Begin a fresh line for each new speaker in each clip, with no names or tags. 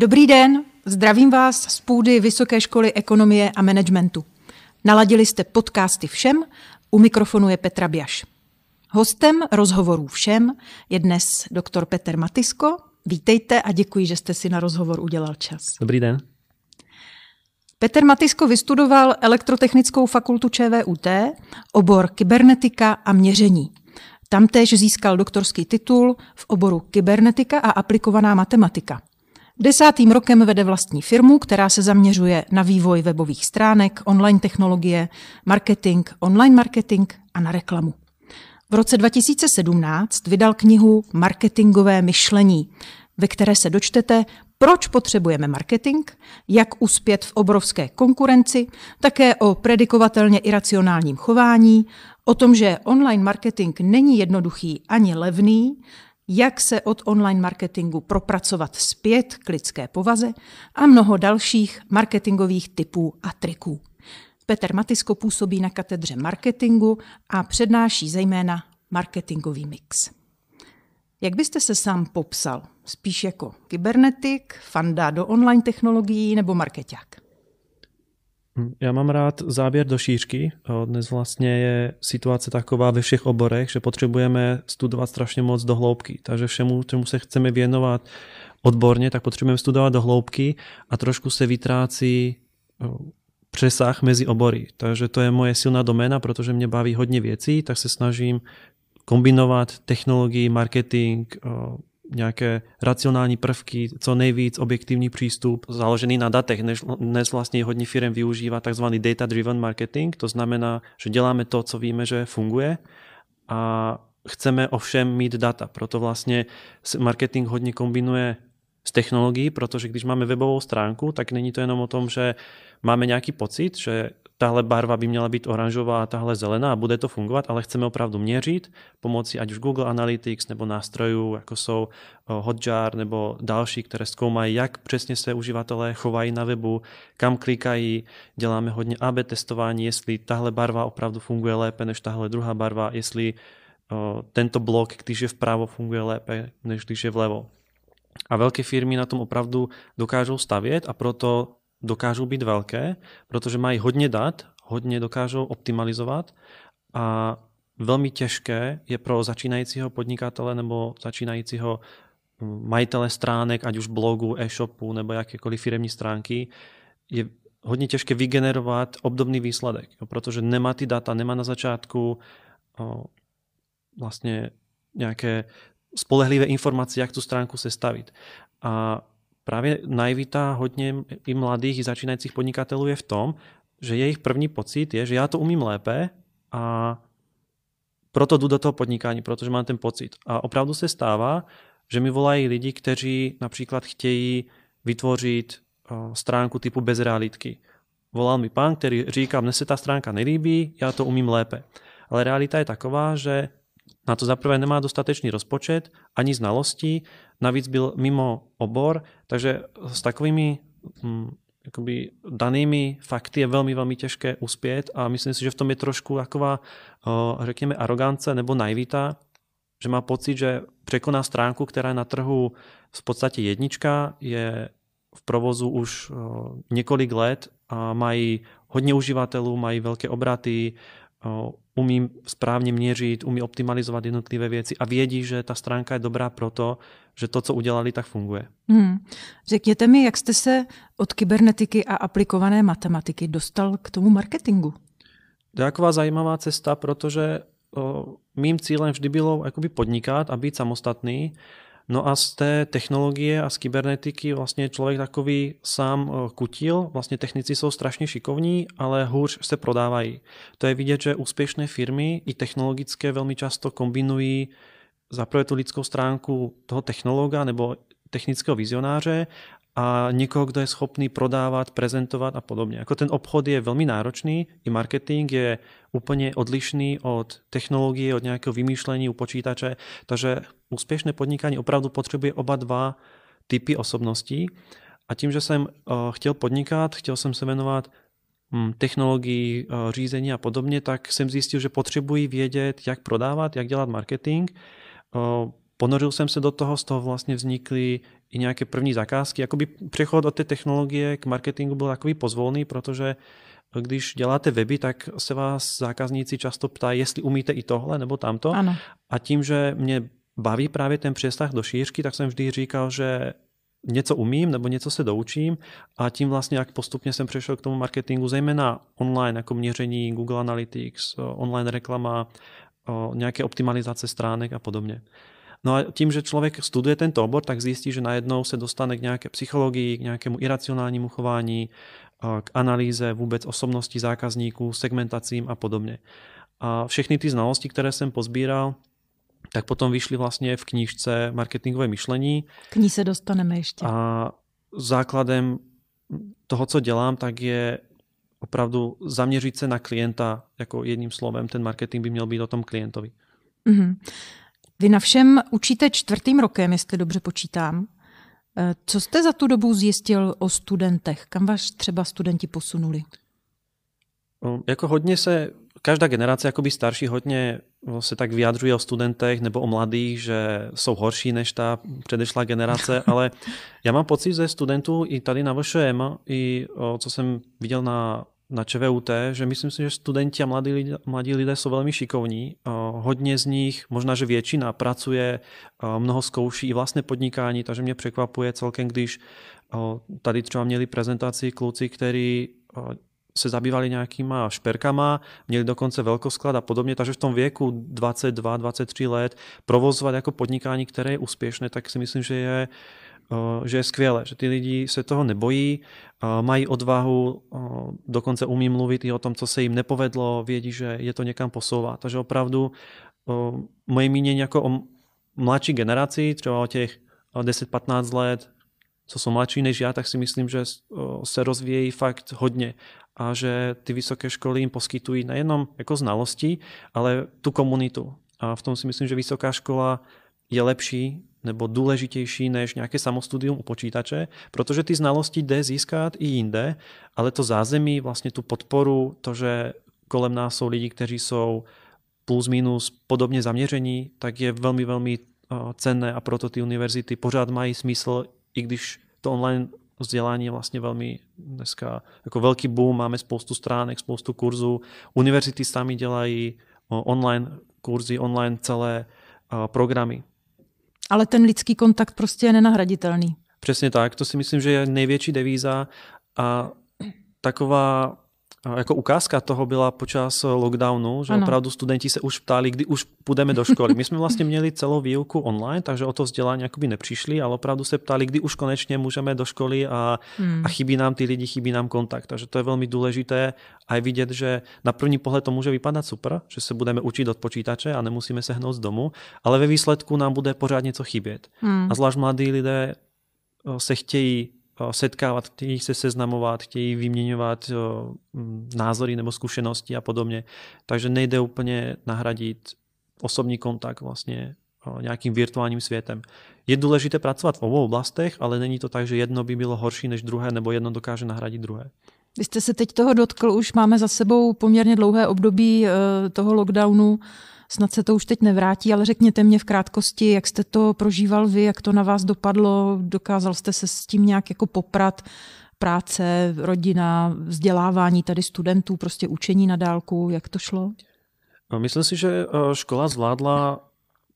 Dobrý den, zdravím vás z půdy Vysoké školy ekonomie a managementu. Naladili jste podcasty všem, u mikrofonu je Petra Biaš. Hostem rozhovorů všem je dnes doktor Petr Matisko. Vítejte a děkuji, že jste si na rozhovor udělal čas.
Dobrý den.
Petr Matisko vystudoval elektrotechnickou fakultu ČVUT, obor kybernetika a měření. Tam též získal doktorský titul v oboru kybernetika a aplikovaná matematika. Desátým rokem vede vlastní firmu, která se zaměřuje na vývoj webových stránek, online technologie, marketing, online marketing a na reklamu. V roce 2017 vydal knihu Marketingové myšlení, ve které se dočtete, proč potřebujeme marketing, jak uspět v obrovské konkurenci, také o predikovatelně iracionálním chování, o tom, že online marketing není jednoduchý ani levný, jak se od online marketingu propracovat zpět k lidské povaze a mnoho dalších marketingových typů a triků. Petr Matisko působí na katedře marketingu a přednáší zejména marketingový mix. Jak byste se sám popsal? Spíš jako kybernetik, fanda do online technologií nebo marketák?
Já mám rád záběr do šířky. Dnes vlastně je situace taková ve všech oborech, že potřebujeme studovat strašně moc do hloubky. Takže všemu, čemu se chceme věnovat odborně, tak potřebujeme studovat do hloubky a trošku se vytrácí přesah mezi obory. Takže to je moje silná doména, protože mě baví hodně věcí, tak se snažím kombinovat technologii, marketing, nějaké racionální prvky, co nejvíc objektivní přístup založený na datech. Dnes vlastně hodně firm využívá takzvaný data-driven marketing, to znamená, že děláme to, co víme, že funguje a chceme ovšem mít data. Proto vlastně marketing hodně kombinuje s technologií, protože když máme webovou stránku, tak není to jenom o tom, že máme nějaký pocit, že tahle barva by měla být oranžová a tahle zelená a bude to fungovat, ale chceme opravdu měřit pomocí ať už Google Analytics nebo nástrojů, jako jsou eh, Hotjar nebo další, které zkoumají, jak přesně se uživatelé chovají na webu, kam klikají, děláme hodně AB testování, jestli tahle barva opravdu funguje lépe než tahle druhá barva, jestli eh, tento blok, když je vpravo, funguje lépe, než když je vlevo. A velké firmy na tom opravdu dokážou stavět a proto dokážou být velké, protože mají hodně dat, hodně dokážou optimalizovat a velmi těžké je pro začínajícího podnikatele nebo začínajícího hm, majitele stránek, ať už blogu, e-shopu nebo jakékoliv firmní stránky, je hodně těžké vygenerovat obdobný výsledek, protože nemá ty data, nemá na začátku vlastně nějaké spolehlivé informace, jak tu stránku sestavit. A právě najvítá hodně i mladých, i začínajících podnikatelů je v tom, že jejich první pocit je, že já to umím lépe a proto jdu do toho podnikání, protože mám ten pocit. A opravdu se stává, že mi volají lidi, kteří například chtějí vytvořit stránku typu bez realitky. Volal mi pán, který říká, mne se ta stránka nelíbí, já to umím lépe. Ale realita je taková, že na to zaprvé nemá dostatečný rozpočet ani znalostí, navíc byl mimo obor, takže s takovými hm, jakoby danými fakty je velmi, velmi těžké uspět a myslím si, že v tom je trošku taková, řekněme, arogance nebo naivita, že má pocit, že překoná stránku, která je na trhu v podstatě jednička, je v provozu už několik let a mají hodně uživatelů, mají velké obraty, umí správně měřit, umí optimalizovat jednotlivé věci a vědí, že ta stránka je dobrá proto, že to, co udělali, tak funguje. Hmm.
Řekněte mi, jak jste se od kybernetiky a aplikované matematiky dostal k tomu marketingu?
To je taková zajímavá cesta, protože o, mým cílem vždy bylo jakoby podnikat a být samostatný No a z té technologie a z kybernetiky vlastně člověk takový sám eh, kutil. Vlastně technici jsou strašně šikovní, ale hůř se prodávají. To je vidět, že úspěšné firmy i technologické velmi často kombinují zaprvé tu lidskou stránku toho technologa nebo technického vizionáře a někoho, kdo je schopný prodávat, prezentovat a podobně. Jako ten obchod je velmi náročný, i marketing je úplně odlišný od technologie, od nějakého vymýšlení u počítače, takže úspěšné podnikání opravdu potřebuje oba dva typy osobností. A tím, že jsem uh, chtěl podnikat, chtěl jsem se věnovat um, technologii, uh, řízení a podobně, tak jsem zjistil, že potřebuji vědět, jak prodávat, jak dělat marketing. Ponořil jsem se do toho, z toho vlastně vznikly i nějaké první zakázky. Jakoby přechod od té technologie k marketingu byl takový pozvolný, protože když děláte weby, tak se vás zákazníci často ptají, jestli umíte i tohle nebo tamto.
Ano.
A tím, že mě baví právě ten přesah do šířky, tak jsem vždy říkal, že něco umím nebo něco se doučím a tím vlastně, jak postupně jsem přešel k tomu marketingu, zejména online, jako měření Google Analytics, online reklama, nějaké optimalizace stránek a podobně. No a tím, že člověk studuje tento obor, tak zjistí, že najednou se dostane k nějaké psychologii, k nějakému iracionálnímu chování, k analýze vůbec osobností zákazníků, segmentacím a podobně. A všechny ty znalosti, které jsem pozbíral, tak potom vyšly vlastně v knížce Marketingové myšlení.
K ní se dostaneme ještě.
A základem toho, co dělám, tak je opravdu zaměřit se na klienta, jako jedním slovem, ten marketing by měl být o tom klientovi.
Mm-hmm. Vy na všem učíte čtvrtým rokem, jestli dobře počítám. Eh, co jste za tu dobu zjistil o studentech? Kam vás třeba studenti posunuli?
Jako hodně se, každá generace jakoby starší hodně se tak vyjadřuje o studentech nebo o mladých, že jsou horší než ta předešlá generace, ale já mám pocit ze studentů i tady na VŠM, i co jsem viděl na na ČVUT, že myslím si, že studenti a mladí lidé, mladí lidé jsou velmi šikovní. Hodně z nich, možná, že většina, pracuje, mnoho zkouší i vlastné podnikání, takže mě překvapuje celkem, když tady třeba měli prezentaci kluci, kteří se zabývali nějakýma šperkama, měli dokonce velkosklad a podobně, takže v tom věku 22-23 let provozovat jako podnikání, které je úspěšné, tak si myslím, že je že je skvělé, že ty lidi se toho nebojí, mají odvahu, dokonce umí mluvit i o tom, co se jim nepovedlo, vědí, že je to někam posouvá. Takže opravdu moje mínění jako o mladší generaci, třeba o těch 10-15 let, co jsou mladší než já, tak si myslím, že se rozvíjejí fakt hodně a že ty vysoké školy jim poskytují nejenom jako znalosti, ale tu komunitu. A v tom si myslím, že vysoká škola je lepší nebo důležitější než nějaké samostudium u počítače, protože ty znalosti jde získat i jinde, ale to zázemí, vlastně tu podporu, to, že kolem nás jsou lidi, kteří jsou plus minus podobně zaměření, tak je velmi, velmi eh, cenné a proto ty univerzity pořád mají smysl, i když to online vzdělání je vlastně velmi dneska jako velký boom, máme spoustu stránek, spoustu kurzů. Univerzity sami dělají eh, online kurzy, online celé eh, programy.
Ale ten lidský kontakt prostě je nenahraditelný.
Přesně tak, to si myslím, že je největší devíza a taková jako ukázka toho byla počas lockdownu, že ano. opravdu studenti se už ptali, kdy už půjdeme do školy. My jsme vlastně měli celou výuku online, takže o to vzdělání jakoby nepřišli, ale opravdu se ptali, kdy už konečně můžeme do školy a, hmm. a chybí nám ty lidi, chybí nám kontakt. Takže to je velmi důležité a je vidět, že na první pohled to může vypadat super, že se budeme učit od počítače a nemusíme se hnout z domu, ale ve výsledku nám bude pořád něco chybět. Hmm. A zvlášť mladí lidé se chtějí setkávat, chtějí se seznamovat, chtějí vyměňovat názory nebo zkušenosti a podobně. Takže nejde úplně nahradit osobní kontakt vlastně nějakým virtuálním světem. Je důležité pracovat v obou oblastech, ale není to tak, že jedno by bylo horší než druhé, nebo jedno dokáže nahradit druhé.
Vy jste se teď toho dotkl, už máme za sebou poměrně dlouhé období e, toho lockdownu. Snad se to už teď nevrátí, ale řekněte mě v krátkosti, jak jste to prožíval vy, jak to na vás dopadlo, dokázal jste se s tím nějak jako poprat, práce, rodina, vzdělávání tady studentů, prostě učení na dálku, jak to šlo?
No, myslím si, že eh, škola zvládla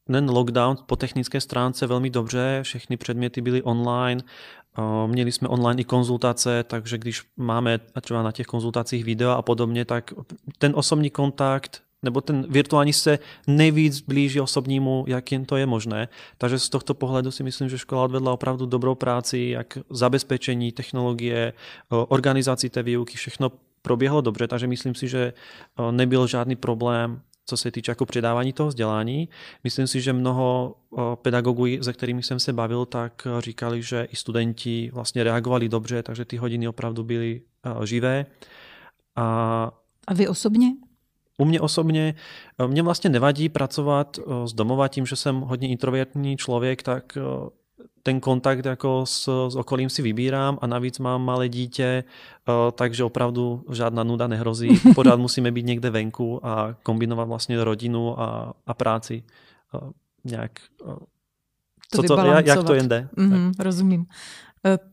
ten lockdown po technické stránce velmi dobře, všechny předměty byly online, eh, měli jsme online i konzultace, takže když máme třeba na těch konzultacích video a podobně, tak ten osobní kontakt nebo ten virtuální se nejvíc blíží osobnímu, jak jen to je možné. Takže z tohto pohledu si myslím, že škola odvedla opravdu dobrou práci, jak zabezpečení, technologie, organizaci té výuky, všechno proběhlo dobře, takže myslím si, že nebyl žádný problém co se týče jako předávání toho vzdělání. Myslím si, že mnoho pedagogů, se kterými jsem se bavil, tak říkali, že i studenti vlastně reagovali dobře, takže ty hodiny opravdu byly živé.
A, a vy osobně?
U mě osobně, eh, mě vlastně nevadí pracovat eh, z domova tím, že jsem hodně introvertní člověk, tak eh, ten kontakt jako s, s okolím si vybírám a navíc mám malé dítě, takže opravdu žádná nuda nehrozí. Pořád musíme být někde venku a kombinovat vlastně rodinu a, a práci nějak
to
co to, jak, to jen jde.
Mm-hmm, rozumím.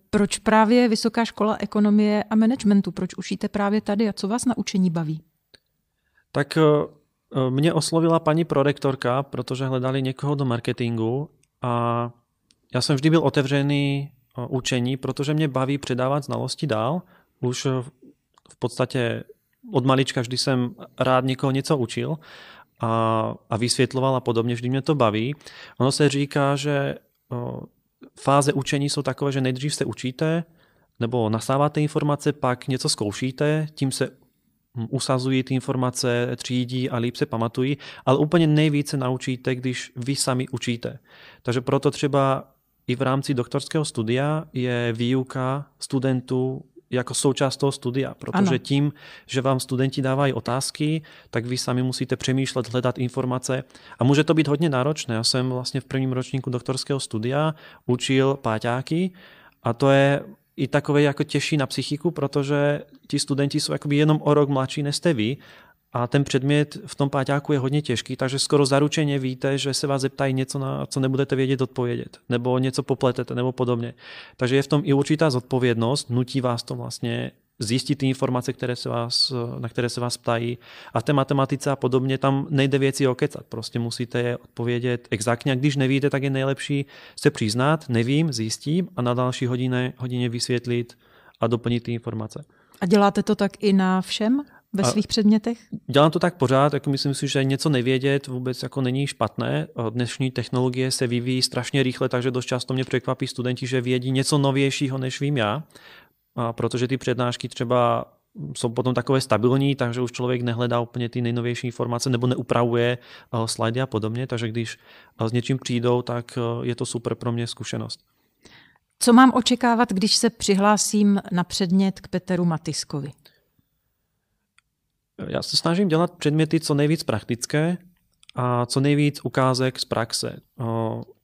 Proč právě Vysoká škola ekonomie a managementu? Proč učíte právě tady a co vás na učení baví?
Tak mě oslovila paní prorektorka, protože hledali někoho do marketingu a já jsem vždy byl otevřený učení, protože mě baví předávat znalosti dál. Už v podstatě od malička vždy jsem rád někoho něco učil a, a vysvětloval a podobně, vždy mě to baví. Ono se říká, že o, fáze učení jsou takové, že nejdřív se učíte, nebo nasáváte informace, pak něco zkoušíte, tím se usazují ty informace, třídí a líp se pamatují, ale úplně nejvíce naučíte, když vy sami učíte. Takže proto třeba i v rámci doktorského studia je výuka studentů jako součást toho studia, protože ano. tím, že vám studenti dávají otázky, tak vy sami musíte přemýšlet, hledat informace a může to být hodně náročné. Já jsem vlastně v prvním ročníku doktorského studia učil páťáky a to je i takové jako těžší na psychiku, protože ti studenti jsou jakoby jenom o rok mladší než jste vy a ten předmět v tom páťáku je hodně těžký, takže skoro zaručeně víte, že se vás zeptají něco, na co nebudete vědět odpovědět, nebo něco popletete, nebo podobně. Takže je v tom i určitá zodpovědnost, nutí vás to vlastně zjistit ty informace, které se vás, na které se vás ptají. A v té matematice a podobně tam nejde věci okecat. Prostě musíte je odpovědět exaktně. A když nevíte, tak je nejlepší se přiznat, nevím, zjistím a na další hodině, hodině vysvětlit a doplnit ty informace.
A děláte to tak i na všem? Ve svých předmětech?
Dělám to tak pořád, jako myslím si, že něco nevědět vůbec jako není špatné. Dnešní technologie se vyvíjí strašně rychle, takže dost často mě překvapí studenti, že vědí něco novějšího, než vím já. A protože ty přednášky třeba jsou potom takové stabilní, takže už člověk nehledá úplně ty nejnovější informace nebo neupravuje slajdy a podobně, takže když s něčím přijdou, tak je to super pro mě zkušenost.
Co mám očekávat, když se přihlásím na předmět k Peteru Matiskovi?
Já se snažím dělat předměty co nejvíc praktické a co nejvíc ukázek z praxe.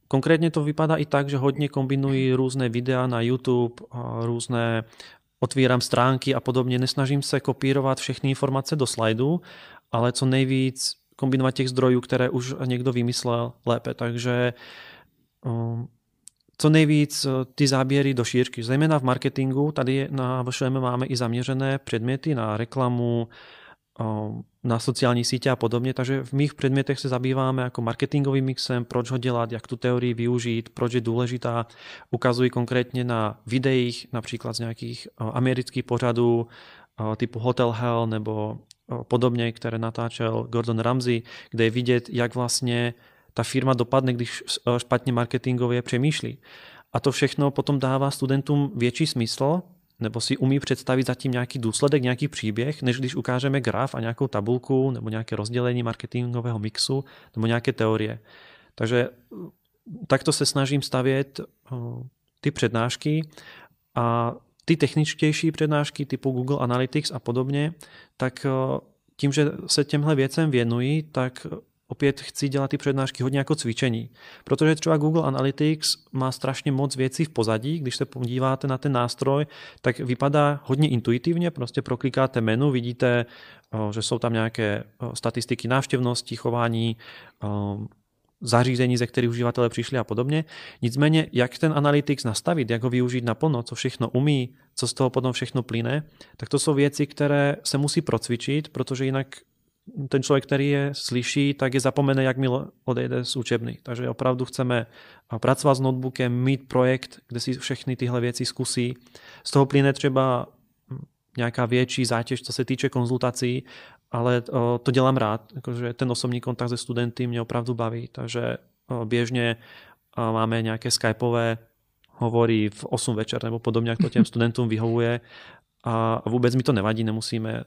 Konkrétně to vypadá i tak, že hodně kombinuji různé videa na YouTube, různé otvírám stránky a podobně. Nesnažím se kopírovat všechny informace do slajdu, ale co nejvíc kombinovat těch zdrojů, které už někdo vymyslel lépe. Takže co nejvíc ty záběry do šířky. Zejména v marketingu, tady na VŠM máme i zaměřené předměty na reklamu, na sociální sítě a podobně, takže v mých předmětech se zabýváme jako marketingovým mixem, proč ho dělat, jak tu teorii využít, proč je důležitá. Ukazuji konkrétně na videích, například z nějakých amerických pořadů typu Hotel Hell nebo podobně, které natáčel Gordon Ramsay, kde je vidět, jak vlastně ta firma dopadne, když špatně marketingově přemýšlí. A to všechno potom dává studentům větší smysl, nebo si umí představit zatím nějaký důsledek, nějaký příběh, než když ukážeme graf a nějakou tabulku nebo nějaké rozdělení marketingového mixu nebo nějaké teorie. Takže takto se snažím stavět ty přednášky a ty techničtější přednášky typu Google Analytics a podobně, tak tím, že se těmhle věcem věnují, tak opět chci dělat ty přednášky hodně jako cvičení, protože třeba Google Analytics má strašně moc věcí v pozadí, když se podíváte na ten nástroj, tak vypadá hodně intuitivně, prostě proklikáte menu, vidíte, že jsou tam nějaké statistiky návštěvnosti, chování, zařízení, ze kterých uživatelé přišli a podobně. Nicméně, jak ten analytics nastavit, jak ho využít naplno, co všechno umí, co z toho potom všechno plyne, tak to jsou věci, které se musí procvičit, protože jinak ten člověk, který je slyší, tak je zapomene, jak mi odejde z učebny. Takže opravdu chceme pracovat s notebookem, mít projekt, kde si všechny tyhle věci zkusí. Z toho plyne třeba nějaká větší zátěž, co se týče konzultací, ale to dělám rád, protože ten osobní kontakt se studenty mě opravdu baví, takže běžně máme nějaké skypové hovory v 8 večer nebo podobně, jak to těm studentům vyhovuje a vůbec mi to nevadí, nemusíme,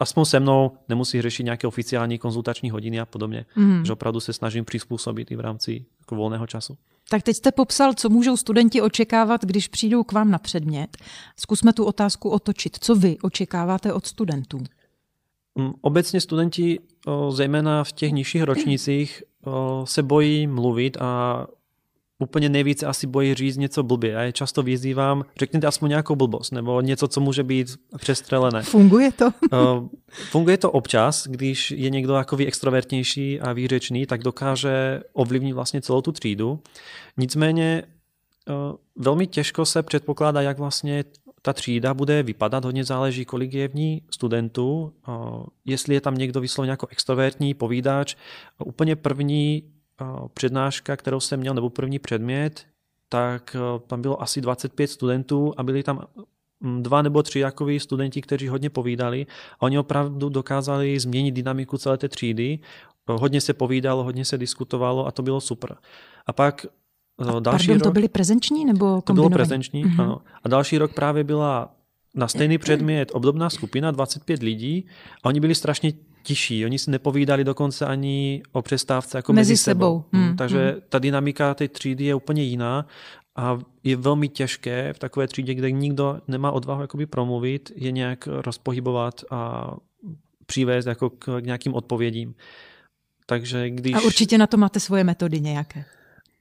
aspoň se mnou nemusí řešit nějaké oficiální konzultační hodiny a podobně, mm. že opravdu se snažím přizpůsobit i v rámci jako volného času.
Tak teď jste popsal, co můžou studenti očekávat, když přijdou k vám na předmět. Zkusme tu otázku otočit. Co vy očekáváte od studentů?
Mm, obecně studenti, zejména v těch nižších ročnících, se bojí mluvit a úplně nejvíce asi bojí říct něco blbě. Já je často vyzývám, řekněte aspoň nějakou blbost, nebo něco, co může být přestrelené.
Funguje to?
Uh, funguje to občas, když je někdo takový extrovertnější a výřečný, tak dokáže ovlivnit vlastně celou tu třídu. Nicméně uh, velmi těžko se předpokládá, jak vlastně ta třída bude vypadat, hodně záleží, kolik je v ní studentů, uh, jestli je tam někdo vysloveně jako extrovertní, povídač. Úplně první přednáška, kterou jsem měl, nebo první předmět, tak tam bylo asi 25 studentů a byli tam mm, dva nebo tři jakoví studenti, kteří hodně povídali a oni opravdu dokázali změnit dynamiku celé té třídy. Hodně se povídalo, hodně se diskutovalo a to bylo super. A pak
a další pardon, rok... to byly prezenční nebo
To bylo prezenční, mm-hmm. ano. A další rok právě byla na stejný předmět obdobná skupina, 25 lidí a oni byli strašně tiší. Oni si nepovídali dokonce ani o přestávce jako mezi, mezi sebou. sebou. Hmm. Takže hmm. ta dynamika té třídy je úplně jiná a je velmi těžké v takové třídě, kde nikdo nemá odvahu jakoby promluvit, je nějak rozpohybovat a přivést jako k nějakým odpovědím. Takže když...
A určitě na to máte svoje metody nějaké.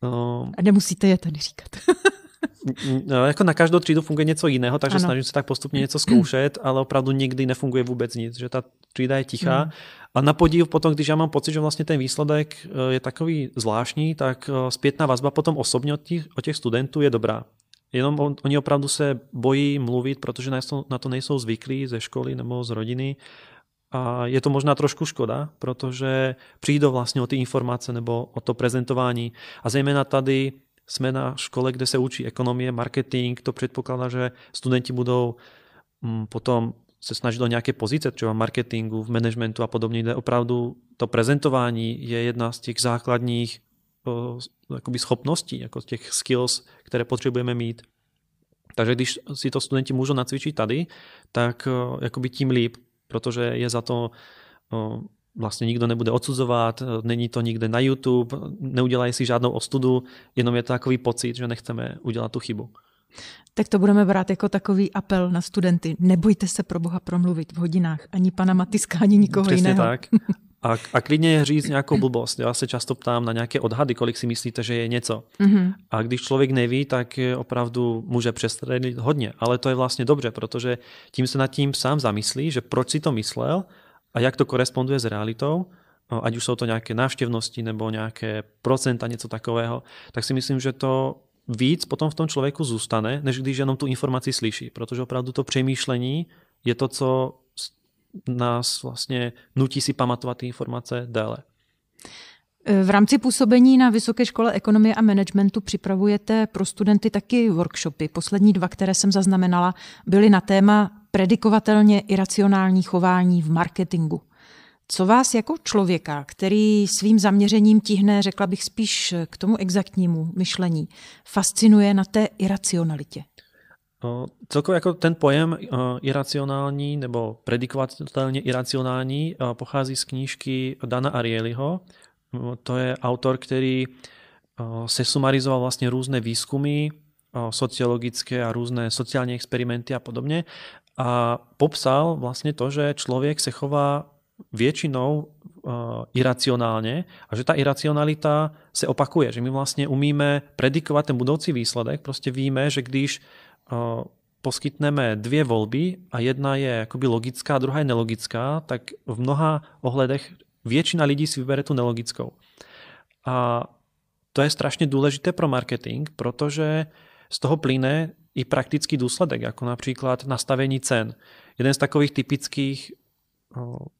No... A nemusíte je tady říkat.
No, jako na každou třídu funguje něco jiného, takže ano. snažím se tak postupně něco zkoušet, ale opravdu někdy nefunguje vůbec nic, že ta třída je tichá. Mm. A na podív potom, když já mám pocit, že vlastně ten výsledek eh, je takový zvláštní, tak eh, zpětná vazba potom osobně od těch, od těch studentů je dobrá. Jenom on, oni opravdu se bojí mluvit, protože na to nejsou zvyklí ze školy nebo z rodiny. A je to možná trošku škoda, protože přijdou vlastně o ty informace nebo o to prezentování. A zejména tady jsme na škole, kde se učí ekonomie, marketing, to předpokládá, že studenti budou mm, potom se snažit o nějaké pozice, třeba marketingu, v managementu a podobně, kde opravdu to prezentování je jedna z těch základních jakoby schopností, jako těch skills, které potřebujeme mít. Takže když si to studenti můžou nacvičit tady, tak jakoby tím líp, protože je za to vlastně nikdo nebude odsuzovat, není to nikde na YouTube, neudělají si žádnou ostudu, jenom je to takový pocit, že nechceme udělat tu chybu.
Tak to budeme brát jako takový apel na studenty. Nebojte se pro Boha promluvit v hodinách, ani pana Matiska, ani nikoho
Přesně
jiného.
tak. A, a klidně říct nějakou blbost. Já se často ptám na nějaké odhady, kolik si myslíte, že je něco. Mm-hmm. A když člověk neví, tak opravdu může přestřelit hodně. Ale to je vlastně dobře, protože tím se nad tím sám zamyslí, že proč si to myslel a jak to koresponduje s realitou, ať už jsou to nějaké návštěvnosti nebo nějaké procenta, něco takového, tak si myslím, že to víc potom v tom člověku zůstane, než když jenom tu informaci slyší, protože opravdu to přemýšlení je to, co nás vlastně nutí si pamatovat ty informace déle.
V rámci působení na Vysoké škole ekonomie a managementu připravujete pro studenty taky workshopy. Poslední dva, které jsem zaznamenala, byly na téma predikovatelně iracionální chování v marketingu. Co vás jako člověka, který svým zaměřením tihne, řekla bych spíš k tomu exaktnímu myšlení, fascinuje na té iracionalitě?
Celkově jako ten pojem iracionální nebo predikovatelně iracionální pochází z knížky Dana Arielyho. To je autor, který se sumarizoval vlastně různé výzkumy sociologické a různé sociální experimenty a podobně a popsal vlastně to, že člověk se chová většinou uh, iracionálně a že ta iracionalita se opakuje, že my vlastně umíme predikovat ten budoucí výsledek, prostě víme, že když uh, poskytneme dvě volby a jedna je jakoby logická, a druhá je nelogická, tak v mnoha ohledech většina lidí si vybere tu nelogickou. A to je strašně důležité pro marketing, protože z toho plyne i praktický důsledek, jako například nastavení cen. Jeden z takových typických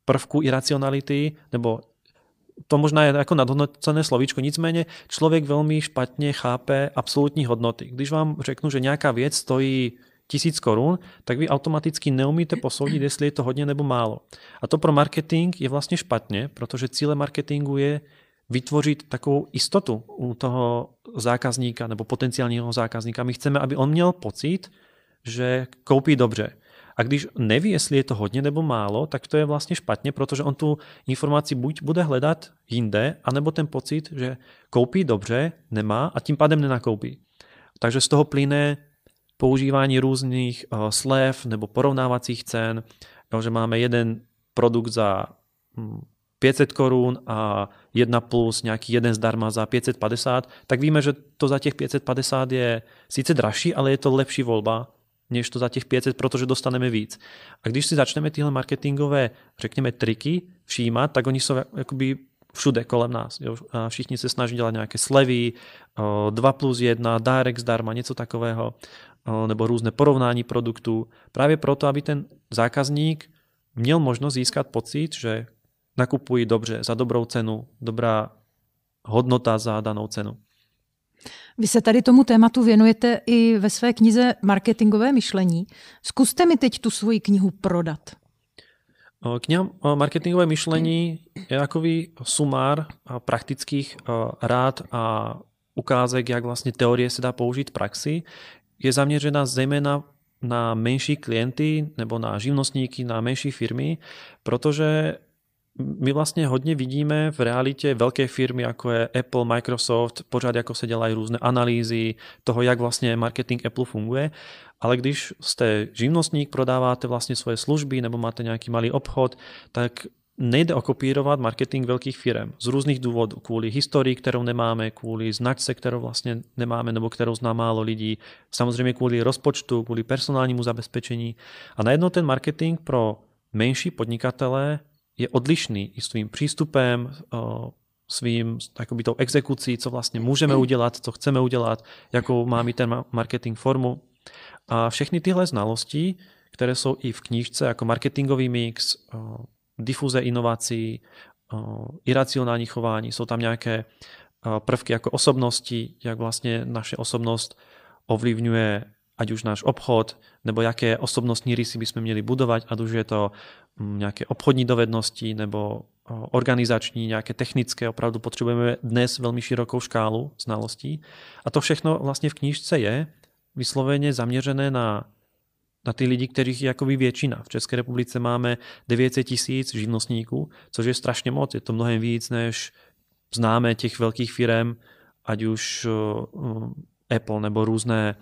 prvků iracionality, nebo to možná je jako nadhodnocené slovíčko, nicméně člověk velmi špatně chápe absolutní hodnoty. Když vám řeknu, že nějaká věc stojí tisíc korun, tak vy automaticky neumíte posoudit, jestli je to hodně nebo málo. A to pro marketing je vlastně špatně, protože cíle marketingu je vytvořit takovou jistotu u toho zákazníka nebo potenciálního zákazníka. My chceme, aby on měl pocit, že koupí dobře. A když neví, jestli je to hodně nebo málo, tak to je vlastně špatně, protože on tu informaci buď bude hledat jinde, anebo ten pocit, že koupí dobře, nemá a tím pádem nenakoupí. Takže z toho plyne používání různých uh, slev nebo porovnávacích cen, že máme jeden produkt za hm, 500 korún a jedna plus nějaký jeden zdarma za 550, tak víme, že to za těch 550 je sice dražší, ale je to lepší volba, než to za těch 500, protože dostaneme víc. A když si začneme tyhle marketingové, řekněme, triky všímat, tak oni jsou jakoby všude kolem nás. Jo? A všichni se snaží dělat nějaké slevy, 2 plus 1, direct zdarma, něco takového, nebo různé porovnání produktů. Právě proto, aby ten zákazník měl možnost získat pocit, že nakupují dobře, za dobrou cenu, dobrá hodnota za danou cenu.
Vy se tady tomu tématu věnujete i ve své knize Marketingové myšlení. Zkuste mi teď tu svoji knihu prodat.
Kniha Marketingové myšlení je takový sumár praktických rád a ukázek, jak vlastně teorie se dá použít v praxi. Je zaměřena zejména na menší klienty nebo na živnostníky, na menší firmy, protože my vlastně hodně vidíme v realitě velké firmy, jako je Apple, Microsoft, pořád jako se dělají různé analýzy toho, jak vlastně marketing Apple funguje, ale když jste živnostník, prodáváte vlastně svoje služby nebo máte nějaký malý obchod, tak nejde okopírovat marketing velkých firm z různých důvodů. Kvůli historii, kterou nemáme, kvůli značce, kterou vlastně nemáme nebo kterou zná málo lidí, samozřejmě kvůli rozpočtu, kvůli personálnímu zabezpečení. A najednou ten marketing pro menší podnikatele je odlišný i svým přístupem, svým takoby tou exekucí, co vlastně můžeme udělat, co chceme udělat, jakou má mít ten marketing formu. A všechny tyhle znalosti, které jsou i v knížce jako marketingový mix, difuze inovací, iracionální chování, jsou tam nějaké prvky jako osobnosti, jak vlastně naše osobnost ovlivňuje ať už náš obchod, nebo jaké osobnostní rysy bychom měli budovat, ať už je to mm, nějaké obchodní dovednosti nebo organizační, nějaké technické, opravdu potřebujeme dnes velmi širokou škálu znalostí. A to všechno vlastně v knížce je vysloveně zaměřené na, na ty lidi, kterých je jakoby většina. V České republice máme 900 tisíc živnostníků, což je strašně moc. Je to mnohem víc, než známe těch velkých firm, ať už Apple nebo různé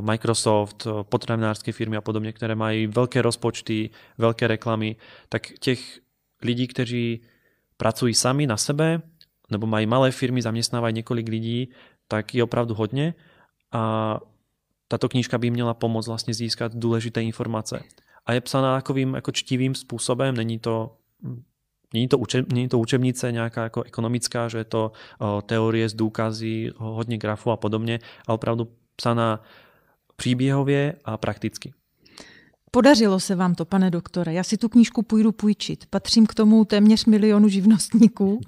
Microsoft, potravinářské firmy a podobně, které mají velké rozpočty, velké reklamy, tak těch lidí, kteří pracují sami na sebe, nebo mají malé firmy, zaměstnávají několik lidí, tak je opravdu hodně a tato knížka by měla pomoct vlastně získat důležité informace. A je psaná takovým jako čtivým způsobem, není to Není to, učeb, není to učebnice nějaká jako ekonomická, že je to o, teorie z důkazy, hodně grafů a podobně, ale opravdu psaná příběhově a prakticky.
Podařilo se vám to, pane doktore. Já si tu knížku půjdu půjčit. Patřím k tomu téměř milionu živnostníků.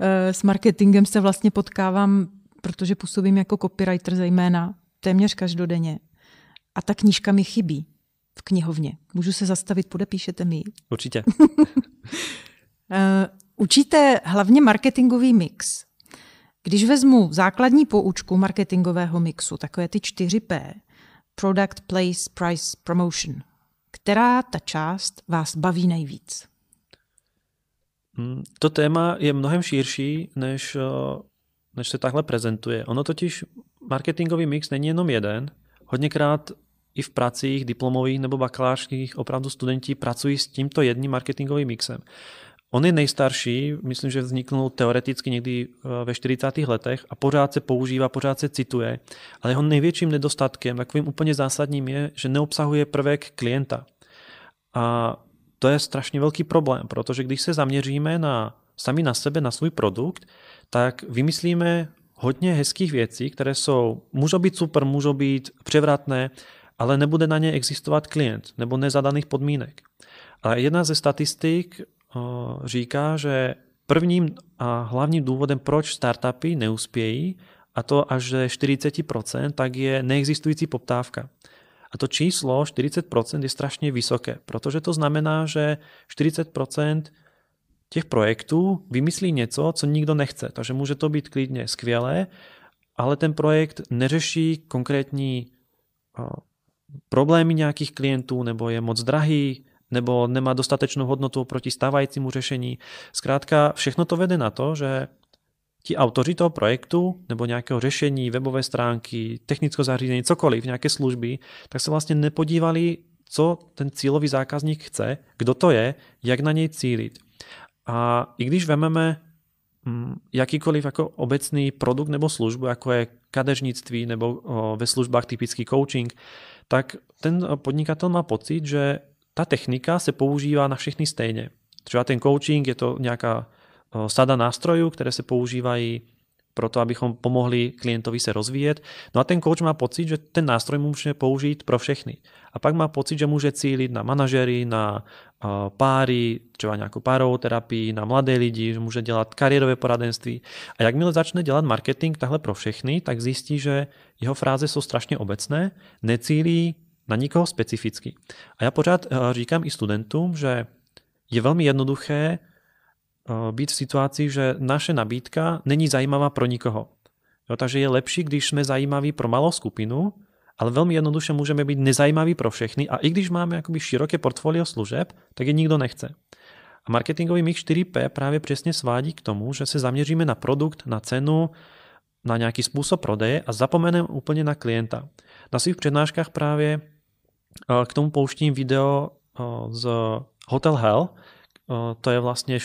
Eh, s marketingem se vlastně potkávám, protože působím jako copywriter zejména téměř každodenně. A ta knížka mi chybí v knihovně. Můžu se zastavit, podepíšete mi
Určitě.
Eh, učíte hlavně marketingový mix. Když vezmu základní poučku marketingového mixu, takové ty 4P, Product, Place, Price, Promotion. Která ta část vás baví nejvíc?
Hmm, to téma je mnohem širší, než, eh, než se takhle prezentuje. Ono totiž marketingový mix není jenom jeden. Hodněkrát i v pracích diplomových nebo bakalářských opravdu studenti pracují s tímto jedním marketingovým mixem. On je nejstarší, myslím, že vzniknul teoreticky někdy eh, ve 40. letech a pořád se používá, pořád se cituje, ale jeho největším nedostatkem, takovým úplně zásadním je, že neobsahuje prvek klienta. A to je strašně velký problém, protože když se zaměříme na, sami na sebe, na svůj produkt, tak vymyslíme hodně hezkých věcí, které jsou, můžou být super, můžou být převratné, ale nebude na ně existovat klient nebo nezadaných podmínek. A jedna ze statistik říká, že prvním a hlavním důvodem, proč startupy neuspějí, a to až ze 40%, tak je neexistující poptávka. A to číslo 40% je strašně vysoké, protože to znamená, že 40% těch projektů vymyslí něco, co nikdo nechce. Takže může to být klidně skvělé, ale ten projekt neřeší konkrétní problémy nějakých klientů, nebo je moc drahý, nebo nemá dostatečnou hodnotu proti stávajícímu řešení. Zkrátka, všechno to vede na to, že ti autoři toho projektu nebo nějakého řešení, webové stránky, technického zařízení, cokoliv, nějaké služby, tak se vlastně nepodívali, co ten cílový zákazník chce, kdo to je, jak na něj cílit. A i když vememe mm, jakýkoliv jako obecný produkt nebo službu, jako je kadeřnictví nebo ve službách typický coaching, tak ten podnikatel má pocit, že ta technika se používá na všechny stejně. Třeba ten coaching je to nějaká sada nástrojů, které se používají pro to, abychom pomohli klientovi se rozvíjet. No a ten coach má pocit, že ten nástroj může použít pro všechny. A pak má pocit, že může cílit na manažery, na páry, třeba nějakou párovou terapii, na mladé lidi, že může dělat kariérové poradenství. A jakmile začne dělat marketing tahle pro všechny, tak zjistí, že jeho fráze jsou strašně obecné, necílí na nikoho specificky. A já pořád říkám i studentům, že je velmi jednoduché být v situaci, že naše nabídka není zajímavá pro nikoho. Jo, takže je lepší, když jsme zajímaví pro malou skupinu, ale velmi jednoduše můžeme být nezajímaví pro všechny a i když máme jakoby široké portfolio služeb, tak je nikdo nechce. A marketingový mix 4P právě přesně svádí k tomu, že se zaměříme na produkt, na cenu, na nějaký způsob prodeje a zapomeneme úplně na klienta. Na svých přednáškách právě k tomu pouštím video z Hotel Hell, to je vlastně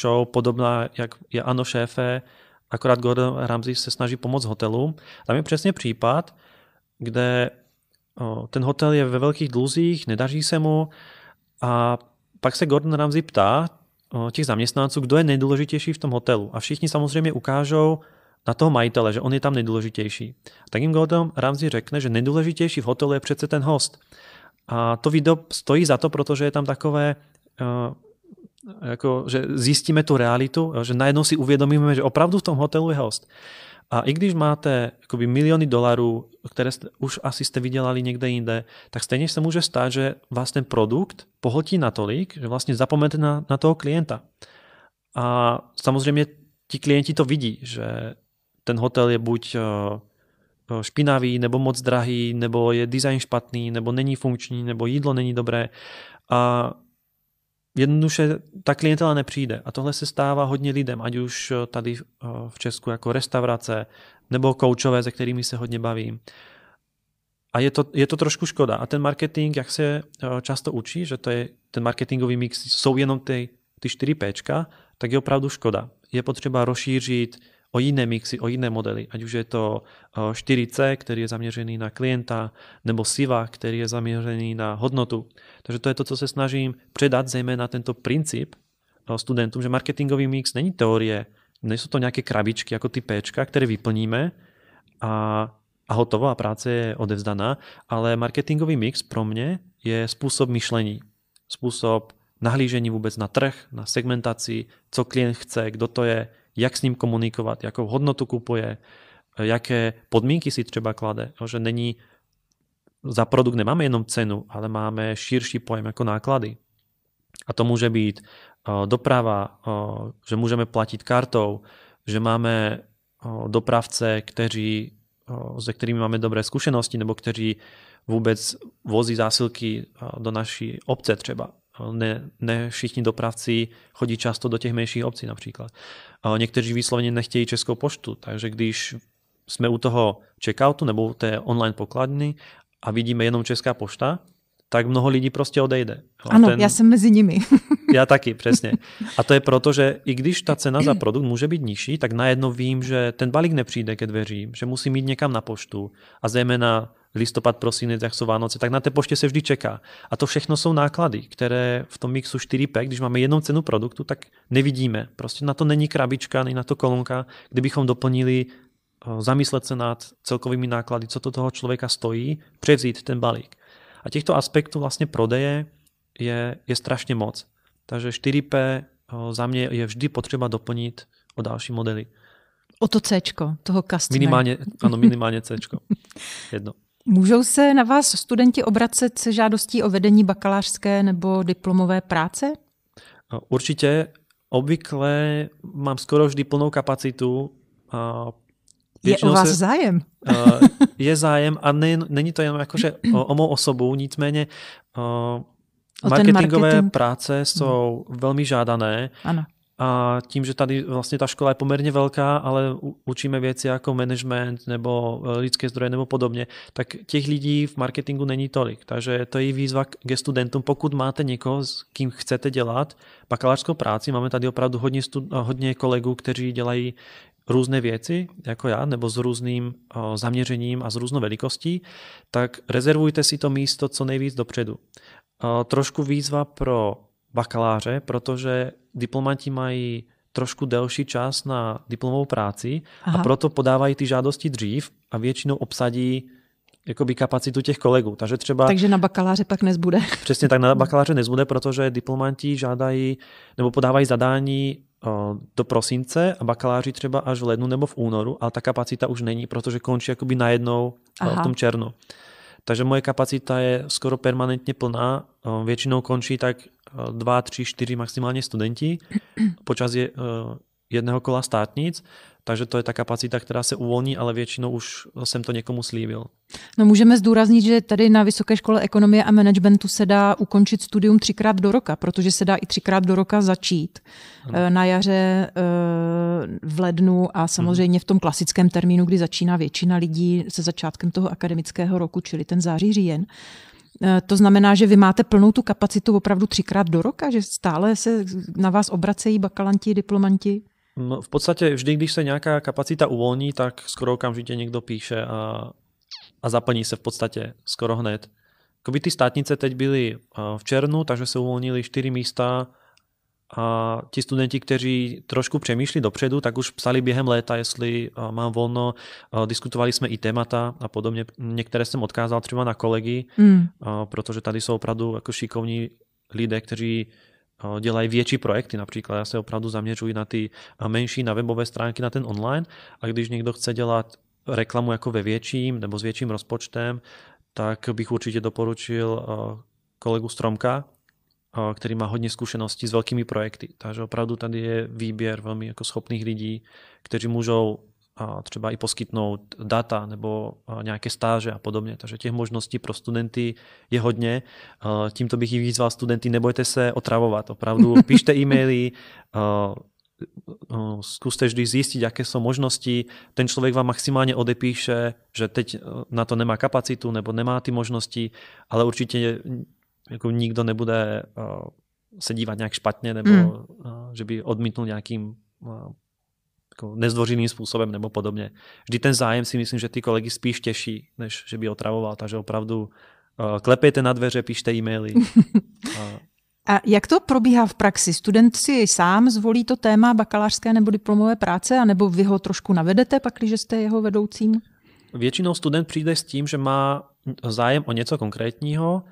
show podobná, jak je Ano šéfe, akorát Gordon Ramsay se snaží pomoct hotelům. Tam je přesně případ, kde ten hotel je ve velkých dluzích, nedaří se mu a pak se Gordon Ramsay ptá těch zaměstnanců, kdo je nejdůležitější v tom hotelu. A všichni samozřejmě ukážou na toho majitele, že on je tam nejdůležitější. Tak jim Gordon Ramsay řekne, že nejdůležitější v hotelu je přece ten host. A to video stojí za to, protože je tam takové jako, že zjistíme tu realitu, že najednou si uvědomíme, že opravdu v tom hotelu je host. A i když máte jakoby miliony dolarů, které jste, už asi jste vydělali někde jinde, tak stejně se může stát, že vás ten produkt pohltí natolik, že vlastně zapomenete na, na toho klienta. A samozřejmě ti klienti to vidí, že ten hotel je buď eh, špinavý, nebo moc drahý, nebo je design špatný, nebo není funkční, nebo jídlo není dobré. A jednoduše ta klientela nepřijde. A tohle se stává hodně lidem, ať už eh, tady eh, v Česku jako restaurace, nebo koučové, se kterými se hodně bavím. A je to, je to trošku škoda. A ten marketing, jak se eh, často učí, že to je ten marketingový mix, jsou jenom ty, ty 4 Pčka, tak je opravdu škoda. Je potřeba rozšířit o jiné mixy, o jiné modely, ať už je to 4C, který je zaměřený na klienta, nebo SIVA, který je zaměřený na hodnotu. Takže to je to, co se snažím předat, zejména tento princip studentům, že marketingový mix není teorie, nejsou to nějaké krabičky jako ty Pčka, které vyplníme a, a hotovo a práce je odevzdaná, ale marketingový mix pro mě je způsob myšlení, způsob nahlížení vůbec na trh, na segmentaci, co klient chce, kdo to je, jak s ním komunikovat, jakou hodnotu kupuje, jaké podmínky si třeba klade. Že není, za produkt nemáme jenom cenu, ale máme širší pojem jako náklady. A to může být doprava, že můžeme platit kartou, že máme dopravce, kteří, se kterými máme dobré zkušenosti, nebo kteří vůbec vozí zásilky do naší obce třeba. Ne, ne všichni dopravci chodí často do těch menších obcí například. Někteří výslovně nechtějí českou poštu, takže když jsme u toho checkoutu nebo u té online pokladny a vidíme jenom česká pošta, tak mnoho lidí prostě odejde.
Ano, ten... já jsem mezi nimi.
já taky, přesně. A to je proto, že i když ta cena za produkt může být nižší, tak najednou vím, že ten balík nepřijde ke dveřím, že musím jít někam na poštu a zejména listopad, prosinec, jak jsou Vánoce, tak na té poště se vždy čeká. A to všechno jsou náklady, které v tom mixu 4P, když máme jednou cenu produktu, tak nevidíme. Prostě na to není krabička, není na to kolonka, kdybychom doplnili eh, zamyslet se nad celkovými náklady, co to toho člověka stojí, převzít ten balík. A těchto aspektů vlastně prodeje je, je strašně moc. Takže 4P eh, za mě je vždy potřeba doplnit o další modely.
O to C, toho customer.
Minimálně, ano, minimálně C. Jedno.
Můžou se na vás studenti obracet se žádostí o vedení bakalářské nebo diplomové práce?
Určitě. Obvykle mám skoro vždy plnou kapacitu.
Je o vás se, zájem?
je zájem a ne, není to jenom jakože o, o mou osobu, nicméně o marketingové marketing. práce jsou hmm. velmi žádané
ano.
A tím, že tady vlastně ta škola je poměrně velká, ale učíme věci jako management nebo e, lidské zdroje nebo podobně, tak těch lidí v marketingu není tolik. Takže to je výzva ke studentům. Pokud máte někoho, s kým chcete dělat bakalářskou práci, máme tady opravdu hodně, stud- hodně kolegů, kteří dělají různé věci, jako já, nebo s různým e, zaměřením a s různou velikostí, tak rezervujte si to místo co nejvíc dopředu. Trošku výzva pro bakaláře, protože diplomanti mají trošku delší čas na diplomovou práci Aha. a proto podávají ty žádosti dřív a většinou obsadí jakoby kapacitu těch kolegů. Takže třeba...
Takže na bakaláře pak nezbude.
Přesně tak, na bakaláře nezbude, protože diplomanti žádají nebo podávají zadání do prosince a bakaláři třeba až v lednu nebo v únoru, ale ta kapacita už není, protože končí jakoby najednou Aha. v tom černu. Takže moje kapacita je skoro permanentně plná. Většinou končí tak 2, 3, 4 maximálně studenti počas je, jedného kola státnic, takže to je ta kapacita, která se uvolní, ale většinou už jsem to někomu slíbil.
No můžeme zdůraznit, že tady na Vysoké škole ekonomie a managementu se dá ukončit studium třikrát do roka, protože se dá i třikrát do roka začít. Ano. Na jaře, v lednu a samozřejmě v tom klasickém termínu, kdy začíná většina lidí se začátkem toho akademického roku, čili ten září, říjen. To znamená, že vy máte plnou tu kapacitu opravdu třikrát do roka, že stále se na vás obracejí bakalanti, diplomanti?
No, v podstatě vždy, když se nějaká kapacita uvolní, tak skoro okamžitě někdo píše a, a zaplní se v podstatě skoro hned. Koby ty státnice teď byly v červnu, takže se uvolnili čtyři místa a ti studenti, kteří trošku přemýšlí dopředu, tak už psali během léta, jestli mám volno. Diskutovali jsme i témata a podobně. Některé jsem odkázal třeba na kolegy, mm. protože tady jsou opravdu jako šikovní lidé, kteří dělají větší projekty. Například já se opravdu zaměřuji na ty menší, na webové stránky, na ten online. A když někdo chce dělat reklamu jako ve větším nebo s větším rozpočtem, tak bych určitě doporučil kolegu Stromka, který má hodně zkušeností s velkými projekty. Takže opravdu tady je výběr velmi jako schopných lidí, kteří můžou třeba i poskytnout data nebo nějaké stáže a podobně. Takže těch možností pro studenty je hodně. Tímto bych i vyzval studenty, nebojte se otravovat. Opravdu píšte e-maily, zkuste vždy zjistit, jaké jsou možnosti. Ten člověk vám maximálně odepíše, že teď na to nemá kapacitu nebo nemá ty možnosti, ale určitě jako nikdo nebude se dívat nějak špatně nebo mm. že by odmítnul nějakým jako nezdvořilým způsobem nebo podobně. Vždy ten zájem si myslím, že ty kolegy spíš těší, než že by otravoval, takže opravdu uh, klepejte na dveře, píšte e-maily.
A jak to probíhá v praxi? Student si sám zvolí to téma bakalářské nebo diplomové práce, anebo vy ho trošku navedete, pak, když jste jeho vedoucím?
Většinou student přijde s tím, že má zájem o něco konkrétního.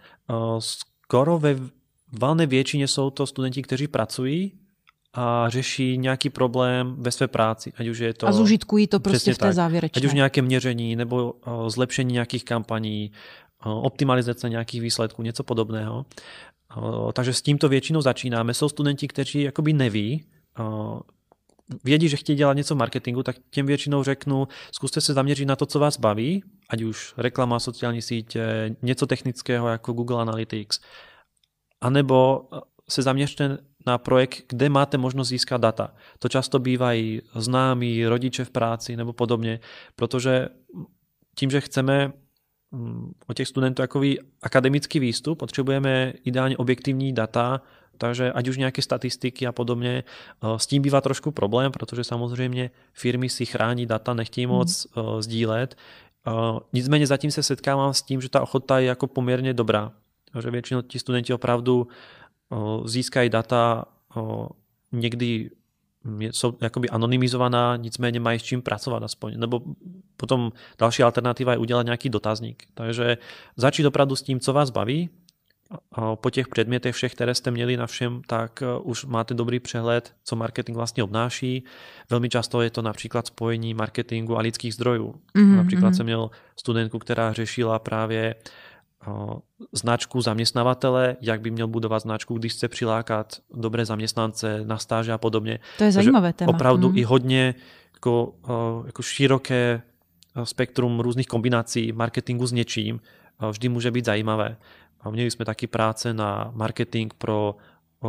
Skoro ve valné většině jsou to studenti, kteří pracují a řeší nějaký problém ve své práci. Ať už je to,
a zužitkují to prostě v té závěrečné.
Ať už nějaké měření nebo zlepšení nějakých kampaní, optimalizace nějakých výsledků, něco podobného. Takže s tímto většinou začínáme. Jsou studenti, kteří jakoby neví, vědí, že chtějí dělat něco v marketingu, tak těm většinou řeknu, zkuste se zaměřit na to, co vás baví, ať už reklama, sociální sítě, něco technického jako Google Analytics, anebo se zaměřte na projekt, kde máte možnost získat data. To často bývají známí, rodiče v práci nebo podobně, protože tím, že chceme mm, od těch studentů takový akademický výstup, potřebujeme ideálně objektivní data, takže ať už nějaké statistiky a podobně, eh, s tím bývá trošku problém, protože samozřejmě firmy si chrání data, nechtějí hmm. moc mm. sdílet. Eh, nicméně zatím se setkávám s tím, že ta ochota je jako poměrně dobrá. Takže většinou ti studenti opravdu získají data někdy jsou jakoby anonymizovaná, nicméně mají s čím pracovat aspoň. Nebo potom další alternativa je udělat nějaký dotazník. Takže začít opravdu s tím, co vás baví. Po těch předmětech všech, které jste měli na všem, tak e, už máte dobrý přehled, co marketing vlastně obnáší. Velmi často je to například spojení marketingu a lidských zdrojů. Mm-hmm. Například mhm. jsem měl studentku, která řešila právě značku zaměstnavatele, jak by měl budovat značku, když chce přilákat dobré zaměstnance na stáže a podobně.
To je zajímavé téma.
Opravdu hmm. i hodně jako, jako široké spektrum různých kombinací marketingu s něčím vždy může být zajímavé. Měli jsme taky práce na marketing pro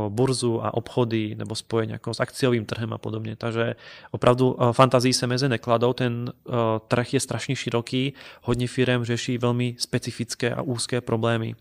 burzu a obchody nebo spojení jako s akciovým trhem a podobně. Takže opravdu fantazii se meze nekladou, ten trh je strašně široký, hodně firm řeší velmi specifické a úzké problémy.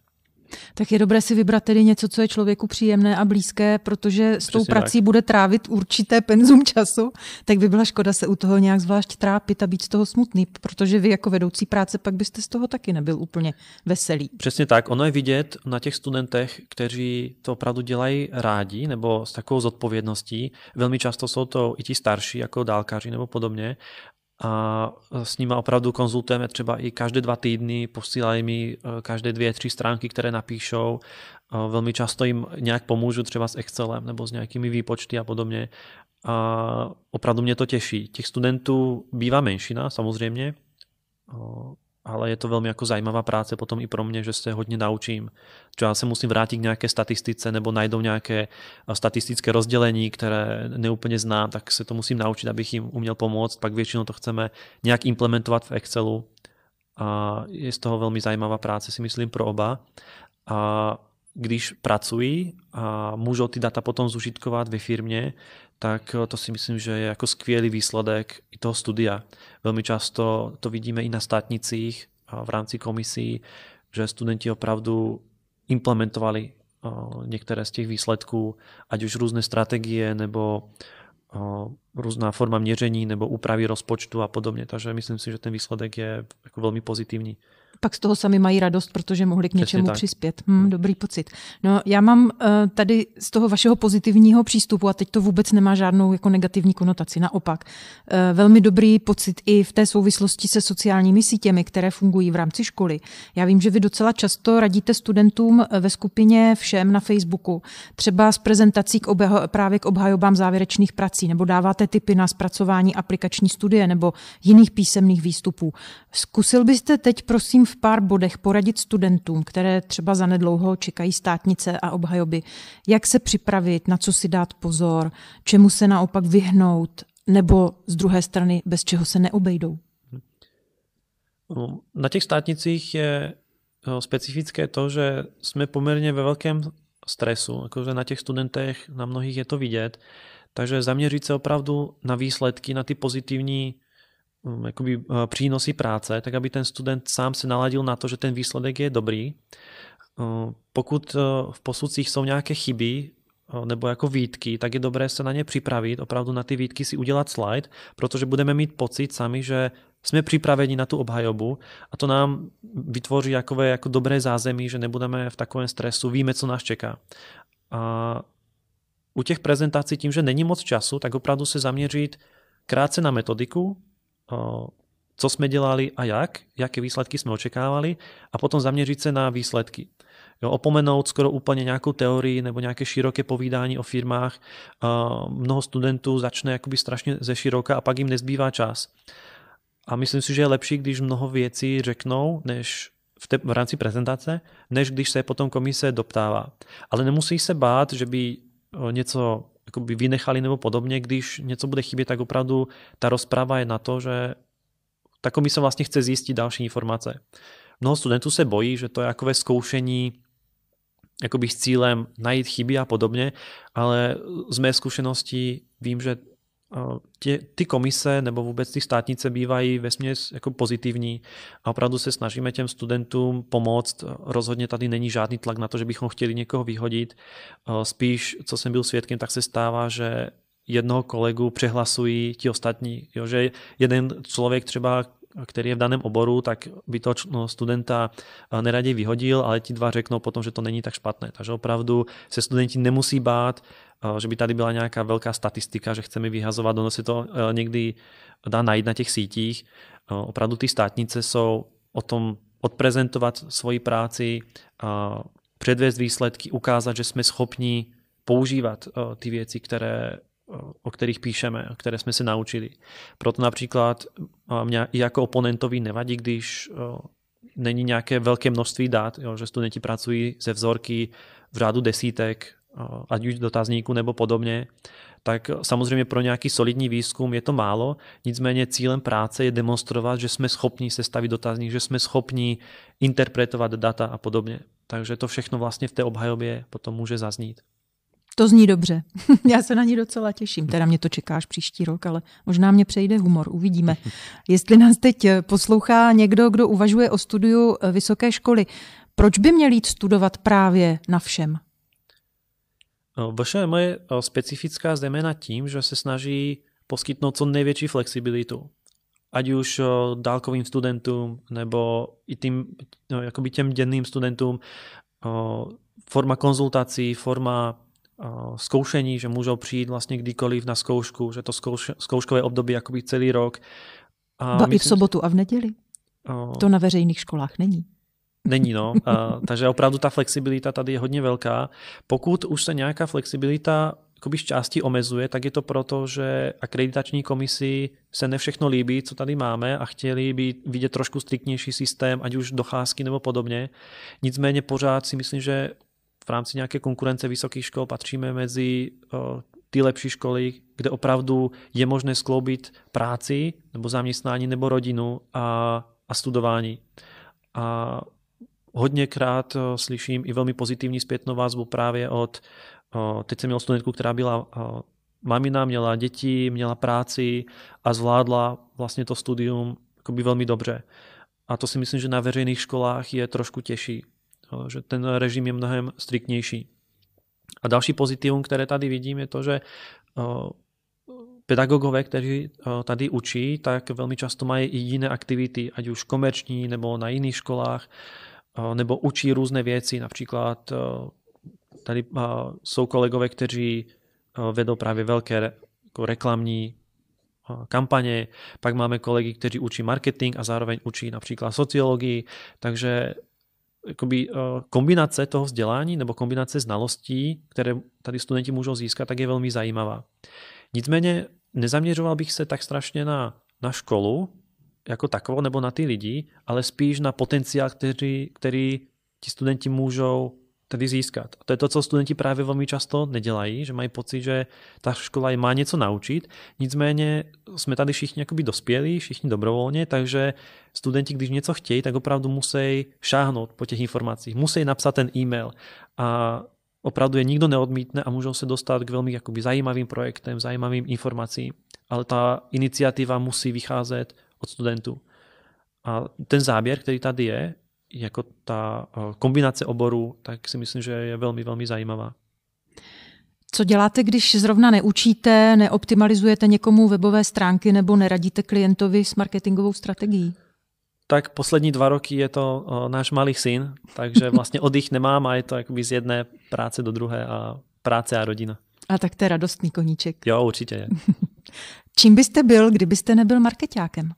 Tak je dobré si vybrat tedy něco, co je člověku příjemné a blízké, protože s tou prací tak. bude trávit určité penzum času, tak by byla škoda se u toho nějak zvlášť trápit a být z toho smutný, protože vy jako vedoucí práce pak byste z toho taky nebyl úplně veselý.
Přesně tak. Ono je vidět na těch studentech, kteří to opravdu dělají rádi nebo s takovou zodpovědností. Velmi často jsou to i ti starší, jako dálkaři nebo podobně a s nimi opravdu konzultujeme třeba i každé dva týdny, posílají mi e, každé dvě, tři stránky, které napíšou. Velmi často jim nějak pomůžu třeba s Excelem nebo s nějakými výpočty a podobně. A opravdu mě to těší. Těch studentů bývá menšina samozřejmě, ale je to velmi jako zajímavá práce potom i pro mě, že se hodně naučím. Třeba se musím vrátit k nějaké statistice nebo najdou nějaké statistické rozdělení, které neúplně znám, tak se to musím naučit, abych jim uměl pomoct. Pak většinou to chceme nějak implementovat v Excelu a je z toho velmi zajímavá práce, si myslím, pro oba. A když pracují a můžou ty data potom zužitkovat ve firmě, tak to si myslím, že je jako skvělý výsledek i toho studia. Velmi často to vidíme i na státnicích v rámci komisí, že studenti opravdu implementovali některé z těch výsledků, ať už různé strategie nebo různá forma měření nebo úpravy rozpočtu a podobně. Takže myslím si, že ten výsledek je jako velmi pozitivní
pak z toho sami mají radost, protože mohli k něčemu přispět. Hm, dobrý pocit. No, já mám uh, tady z toho vašeho pozitivního přístupu, a teď to vůbec nemá žádnou jako negativní konotaci, naopak, uh, velmi dobrý pocit i v té souvislosti se sociálními sítěmi, které fungují v rámci školy. Já vím, že vy docela často radíte studentům eh, ve skupině všem na Facebooku, třeba s prezentací k obha- právě k obhajobám závěrečných prací, nebo dáváte tipy na zpracování aplikační studie nebo jiných písemných výstupů. Zkusil byste teď, prosím, v pár bodech poradit studentům, které třeba zanedlouho čekají státnice a obhajoby, jak se připravit, na co si dát pozor, čemu se naopak vyhnout, nebo z druhé strany, bez čeho se neobejdou?
No, na těch státnicích je no, specifické to, že jsme poměrně ve velkém stresu, jakože na těch studentech, na mnohých je to vidět, takže zaměřit se opravdu na výsledky, na ty pozitivní jakoby eh, přínosy práce, tak aby ten student sám se naladil na to, že ten výsledek je dobrý. Eh, pokud eh, v posudcích jsou nějaké chyby nebo jako výtky, tak je dobré se na ně připravit, opravdu na ty výtky si udělat slide, protože budeme mít pocit sami, že jsme připraveni na tu obhajobu a to nám vytvoří jakové jako dobré zázemí, že nebudeme v takovém stresu, víme, co nás čeká. A u těch prezentací tím, že není moc času, tak opravdu se zaměřit krátce na metodiku, co jsme dělali a jak, jaké výsledky jsme očekávali a potom zaměřit se na výsledky. Jo, opomenout skoro úplně nějakou teorii nebo nějaké široké povídání o firmách. Mnoho studentů začne jakoby strašně ze široka a pak jim nezbývá čas. A myslím si, že je lepší, když mnoho věcí řeknou, než v, te, v rámci prezentace, než když se potom komise doptává. Ale nemusí se bát, že by něco jakoby vynechali nebo podobně, když něco bude chybět, tak opravdu ta rozprava je na to, že ta komise vlastně chce zjistit další informace. Mnoho studentů se bojí, že to je jakové zkoušení jakoby s cílem najít chyby a podobně, ale z mé zkušenosti vím, že tě, ty komise nebo vůbec ty státnice bývají vesměs jako pozitivní a opravdu se snažíme těm studentům pomoct. Rozhodně tady není žádný tlak na to, že bychom chtěli někoho vyhodit. Spíš, co jsem byl svědkem, tak se stává, že jednoho kolegu přehlasují ti ostatní. Jo, že jeden člověk třeba který je v daném oboru, tak by to no, studenta neraději vyhodil, ale ti dva řeknou potom, že to není tak špatné. Takže opravdu se studenti nemusí bát, že by tady byla nějaká velká statistika, že chceme vyhazovat, ono se to někdy dá najít na těch sítích. Opravdu ty státnice jsou o tom odprezentovat svoji práci, předvést výsledky, ukázat, že jsme schopni používat ty věci, které o kterých píšeme, které jsme se naučili. Proto například mě i jako oponentovi nevadí, když není nějaké velké množství dat, že studenti pracují ze vzorky v řádu desítek, ať už dotazníku nebo podobně, tak samozřejmě pro nějaký solidní výzkum je to málo, nicméně cílem práce je demonstrovat, že jsme schopni sestavit dotazník, že jsme schopni interpretovat data a podobně. Takže to všechno vlastně v té obhajobě potom může zaznít.
To zní dobře. Já se na ní docela těším. Teda mě to čekáš příští rok, ale možná mě přejde humor. Uvidíme. Jestli nás teď poslouchá někdo, kdo uvažuje o studiu vysoké školy, proč by měl jít studovat právě na všem?
VŠM je specifická zejména tím, že se snaží poskytnout co největší flexibilitu. Ať už dálkovým studentům, nebo i tým, no, jakoby těm děnným studentům forma konzultací, forma zkoušení, že můžou přijít vlastně kdykoliv na zkoušku, že to zkouš, zkouškové období jakoby celý rok.
A ba i v sobotu a v neděli? O... To na veřejných školách není.
Není, no. A, takže opravdu ta flexibilita tady je hodně velká. Pokud už se nějaká flexibilita jakoby z části omezuje, tak je to proto, že akreditační komisi se ne všechno líbí, co tady máme a chtěli by vidět trošku striktnější systém, ať už docházky nebo podobně. Nicméně pořád si myslím, že v rámci nějaké konkurence vysokých škol patříme mezi ty lepší školy, kde opravdu je možné skloubit práci nebo zaměstnání nebo rodinu a, a studování. A hodněkrát slyším i velmi pozitivní zpětnou vazbu právě od, teď jsem měl studentku, která byla mamina, měla děti, měla práci a zvládla vlastně to studium velmi dobře. A to si myslím, že na veřejných školách je trošku těžší že ten režim je mnohem striktnější. A další pozitivum, které tady vidím, je to, že pedagogové, kteří tady učí, tak velmi často mají i jiné aktivity, ať už komerční nebo na jiných školách, nebo učí různé věci, například tady jsou kolegové, kteří vedou právě velké jako reklamní kampaně, pak máme kolegy, kteří učí marketing a zároveň učí například sociologii, takže jakoby, eh, kombinace toho vzdělání nebo kombinace znalostí, které tady studenti můžou získat, tak je velmi zajímavá. Nicméně nezaměřoval bych se tak strašně na, na školu jako takovou nebo na ty lidi, ale spíš na potenciál, který, který ti studenti můžou tady získat. A to je to, co studenti právě velmi často nedělají, že mají pocit, že ta škola je má něco naučit, nicméně jsme tady všichni jakoby dospělí, všichni dobrovolně, takže studenti, když něco chtějí, tak opravdu musí šáhnout po těch informacích, musí napsat ten e-mail. A opravdu je nikdo neodmítne a můžou se dostat k velmi jakoby zajímavým projektem, zajímavým informacím, ale ta iniciativa musí vycházet od studentů. A ten záběr, který tady je, jako ta eh, kombinace oborů, tak si myslím, že je velmi, velmi zajímavá.
Co děláte, když zrovna neučíte, neoptimalizujete někomu webové stránky nebo neradíte klientovi s marketingovou strategií?
Tak poslední dva roky je to o, eh, náš malý syn, takže vlastně oddych nemám a je to jakoby z jedné práce do druhé a práce a rodina.
A tak to je radostný koníček.
Jo, určitě je.
Čím byste byl, kdybyste nebyl marketákem?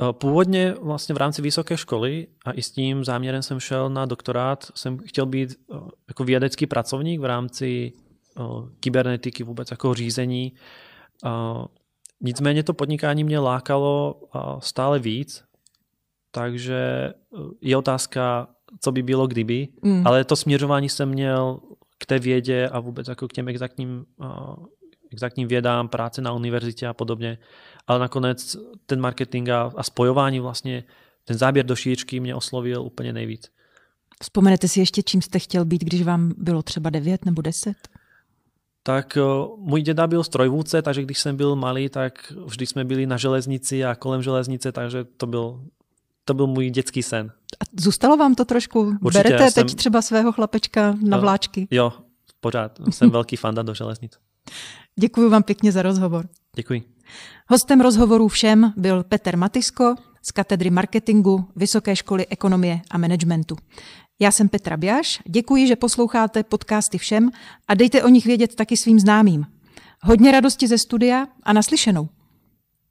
Eh, původně vlastně v rámci vysoké školy a i s tím záměrem jsem šel na doktorát, jsem chtěl být eh, jako vědecký pracovník v rámci eh, kybernetiky, vůbec jako řízení. Nicméně to podnikání mě lákalo stále víc, takže je otázka, co by bylo kdyby, mm. ale to směřování jsem měl k té vědě a vůbec jako k těm exaktním, exaktním vědám, práce na univerzitě a podobně ale nakonec ten marketing a, a spojování vlastně, ten záběr do šířky mě oslovil úplně nejvíc.
Vzpomenete si ještě, čím jste chtěl být, když vám bylo třeba 9 nebo 10?
Tak můj děda byl strojvůdce, takže když jsem byl malý, tak vždy jsme byli na železnici a kolem železnice, takže to byl, to byl můj dětský sen.
A zůstalo vám to trošku? Určitě, Berete jsem... teď třeba svého chlapečka na vláčky?
Jo, pořád. Jsem velký fanda do železnic.
Děkuji vám pěkně za rozhovor.
Děkuji.
Hostem rozhovoru všem byl Petr Matisko z katedry marketingu Vysoké školy ekonomie a managementu. Já jsem Petra Běš, děkuji, že posloucháte podcasty všem a dejte o nich vědět taky svým známým. Hodně radosti ze studia a naslyšenou.